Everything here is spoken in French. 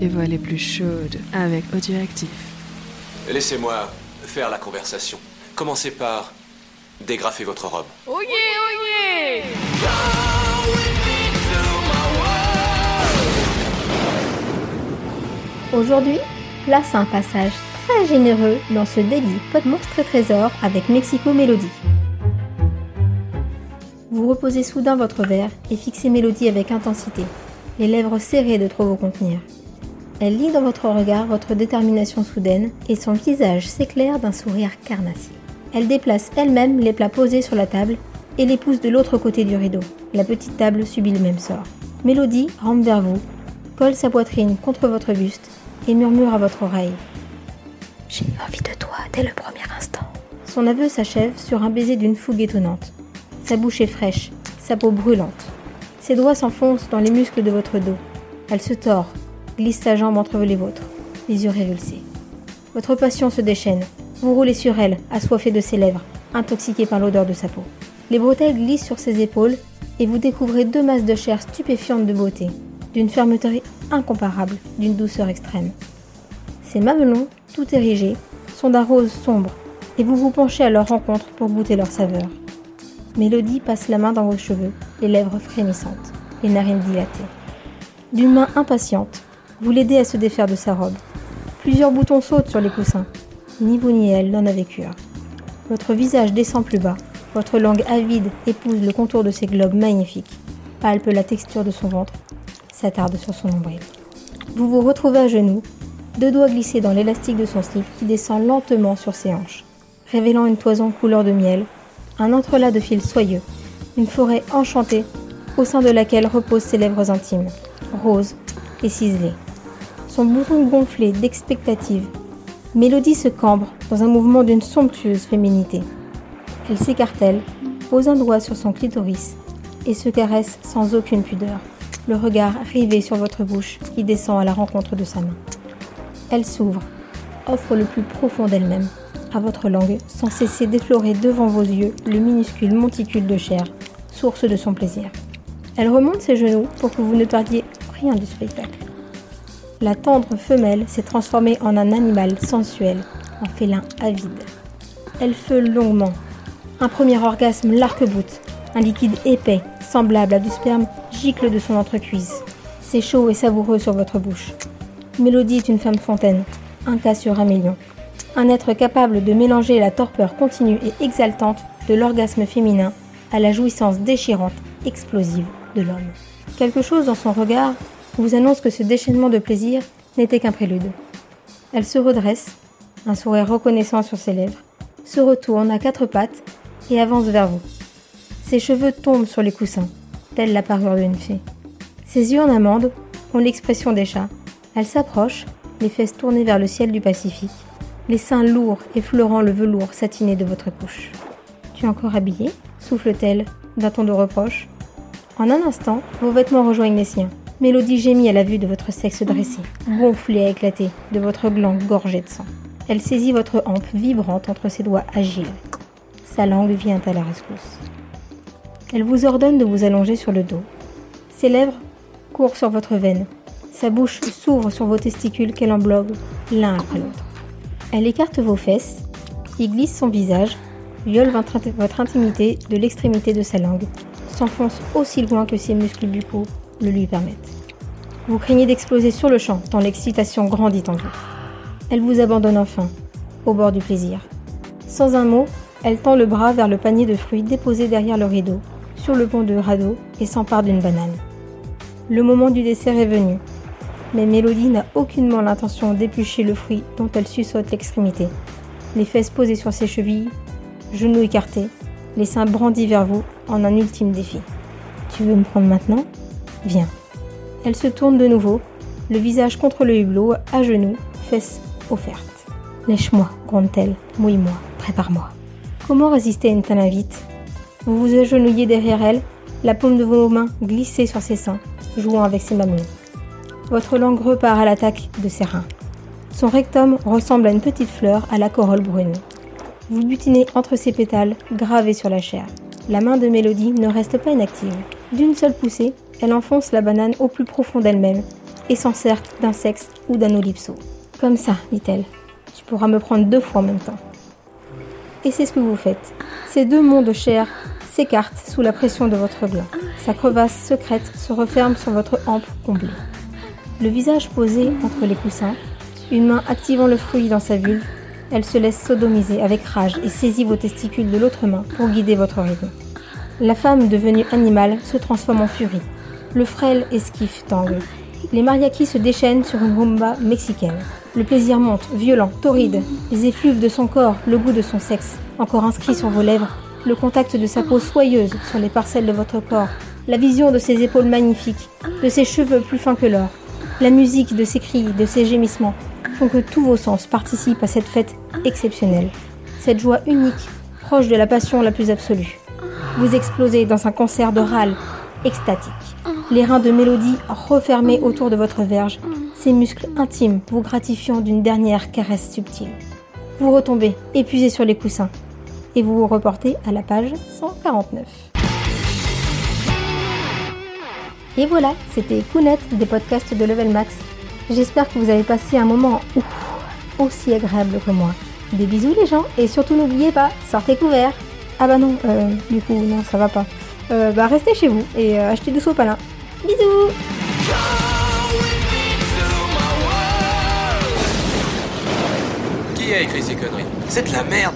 les voix les plus chaudes avec Audioactif. Laissez-moi faire la conversation. Commencez par dégrafer votre robe. Oh yeah, oh yeah Aujourd'hui, place un passage très généreux dans ce délit Pot Monstre et Trésor avec Mexico Mélodie. Vous reposez soudain votre verre et fixez Mélodie avec intensité, les lèvres serrées de trop vous contenir. Elle lit dans votre regard votre détermination soudaine et son visage s'éclaire d'un sourire carnassier. Elle déplace elle-même les plats posés sur la table et les pousse de l'autre côté du rideau. La petite table subit le même sort. Mélodie rampe vers vous, colle sa poitrine contre votre buste et murmure à votre oreille. J'ai eu envie de toi dès le premier instant. Son aveu s'achève sur un baiser d'une fougue étonnante. Sa bouche est fraîche, sa peau brûlante. Ses doigts s'enfoncent dans les muscles de votre dos. Elle se tord, glisse sa jambe entre les vôtres, les yeux révulsés. Votre passion se déchaîne. Vous roulez sur elle, assoiffé de ses lèvres, intoxiqué par l'odeur de sa peau. Les bretelles glissent sur ses épaules et vous découvrez deux masses de chair stupéfiantes de beauté, d'une fermeté incomparable, d'une douceur extrême. Ces mamelons, tout érigés, sont d'un rose sombre et vous vous penchez à leur rencontre pour goûter leur saveur. Mélodie passe la main dans vos cheveux, les lèvres frémissantes, les narines dilatées. D'une main impatiente, vous l'aidez à se défaire de sa robe. Plusieurs boutons sautent sur les coussins. Ni vous ni elle n'en avez cure. Votre visage descend plus bas. Votre langue avide épouse le contour de ses globes magnifiques, palpe la texture de son ventre, s'attarde sur son nombril. Vous vous retrouvez à genoux, deux doigts glissés dans l'élastique de son slip qui descend lentement sur ses hanches, révélant une toison couleur de miel, un entrelac de fils soyeux, une forêt enchantée au sein de laquelle reposent ses lèvres intimes, roses et ciselées. Son bouton gonflé d'expectative, Mélodie se cambre dans un mouvement d'une somptueuse féminité. Elle s'écartèle, pose un doigt sur son clitoris et se caresse sans aucune pudeur, le regard rivé sur votre bouche qui descend à la rencontre de sa main. Elle s'ouvre, offre le plus profond d'elle-même à votre langue sans cesser d'effleurer devant vos yeux le minuscule monticule de chair, source de son plaisir. Elle remonte ses genoux pour que vous ne perdiez rien du spectacle. La tendre femelle s'est transformée en un animal sensuel, un félin avide. Elle feule longuement. Un premier orgasme l'arc-boute. Un liquide épais, semblable à du sperme, gicle de son entrecuisse. C'est chaud et savoureux sur votre bouche. Mélodie est une femme fontaine, un cas sur un million. Un être capable de mélanger la torpeur continue et exaltante de l'orgasme féminin à la jouissance déchirante, explosive de l'homme. Quelque chose dans son regard vous annonce que ce déchaînement de plaisir n'était qu'un prélude. Elle se redresse, un sourire reconnaissant sur ses lèvres, se retourne à quatre pattes et avance vers vous. Ses cheveux tombent sur les coussins, telle la parure d'une fée. Ses yeux en amande ont l'expression des chats. Elle s'approche, les fesses tournées vers le ciel du Pacifique, les seins lourds effleurant le velours satiné de votre couche. Tu es encore habillée? souffle-t-elle d'un ton de reproche. En un instant, vos vêtements rejoignent les siens. Mélodie gémit à la vue de votre sexe dressé, gonflé à éclater, de votre gland gorgé de sang. Elle saisit votre hampe vibrante entre ses doigts agiles. Sa langue vient à la rescousse. Elle vous ordonne de vous allonger sur le dos. Ses lèvres courent sur votre veine. Sa bouche s'ouvre sur vos testicules qu'elle emblobe l'un après l'autre. Elle écarte vos fesses, y glisse son visage, viole votre, votre intimité de l'extrémité de sa langue, s'enfonce aussi loin que ses muscles buccaux le lui permettent. Vous craignez d'exploser sur le champ tant l'excitation grandit en vous. Elle vous abandonne enfin, au bord du plaisir. Sans un mot, elle tend le bras vers le panier de fruits déposé derrière le rideau, sur le pont de radeau, et s'empare d'une banane. Le moment du dessert est venu, mais Mélodie n'a aucunement l'intention d'éplucher le fruit dont elle suçote l'extrémité. Les fesses posées sur ses chevilles, genoux écartés, les seins brandis vers vous en un ultime défi. Tu veux me prendre maintenant? Viens. Elle se tourne de nouveau, le visage contre le hublot, à genoux, fesses offertes. Lèche-moi, gronde-t-elle, mouille-moi, prépare-moi. Comment résister à une telle invite Vous vous agenouillez derrière elle, la paume de vos mains glissée sur ses seins, jouant avec ses mamelons. Votre langue repart à l'attaque de ses reins. Son rectum ressemble à une petite fleur à la corolle brune. Vous butinez entre ses pétales, gravés sur la chair. La main de Mélodie ne reste pas inactive. D'une seule poussée, elle enfonce la banane au plus profond d'elle-même et sans cercle d'un sexe ou d'un olypso. Comme ça, dit-elle. Tu pourras me prendre deux fois en même temps. Et c'est ce que vous faites. Ces deux mondes chers s'écartent sous la pression de votre gland. Sa crevasse secrète se referme sur votre hampe comblée. Le visage posé entre les coussins, une main activant le fruit dans sa vulve, elle se laisse sodomiser avec rage et saisit vos testicules de l'autre main pour guider votre rythme. La femme devenue animale se transforme en furie. Le frêle esquive tangue. Les mariachis se déchaînent sur une rumba mexicaine. Le plaisir monte, violent, torride. Les effluves de son corps, le goût de son sexe, encore inscrit sur vos lèvres, le contact de sa peau soyeuse sur les parcelles de votre corps, la vision de ses épaules magnifiques, de ses cheveux plus fins que l'or, la musique de ses cris, de ses gémissements, font que tous vos sens participent à cette fête exceptionnelle, cette joie unique, proche de la passion la plus absolue. Vous explosez dans un concert de râles extatique. Les reins de mélodie refermés autour de votre verge, ses muscles intimes vous gratifiant d'une dernière caresse subtile. Vous retombez, épuisé sur les coussins, et vous vous reportez à la page 149. Et voilà, c'était Kounet des podcasts de Level Max. J'espère que vous avez passé un moment aussi agréable que moi. Des bisous les gens, et surtout n'oubliez pas, sortez couverts ah bah non, euh, du coup, non, ça va pas. Euh, bah restez chez vous et euh, achetez du sopalin. Bisous Qui a écrit ces conneries? C'est de la merde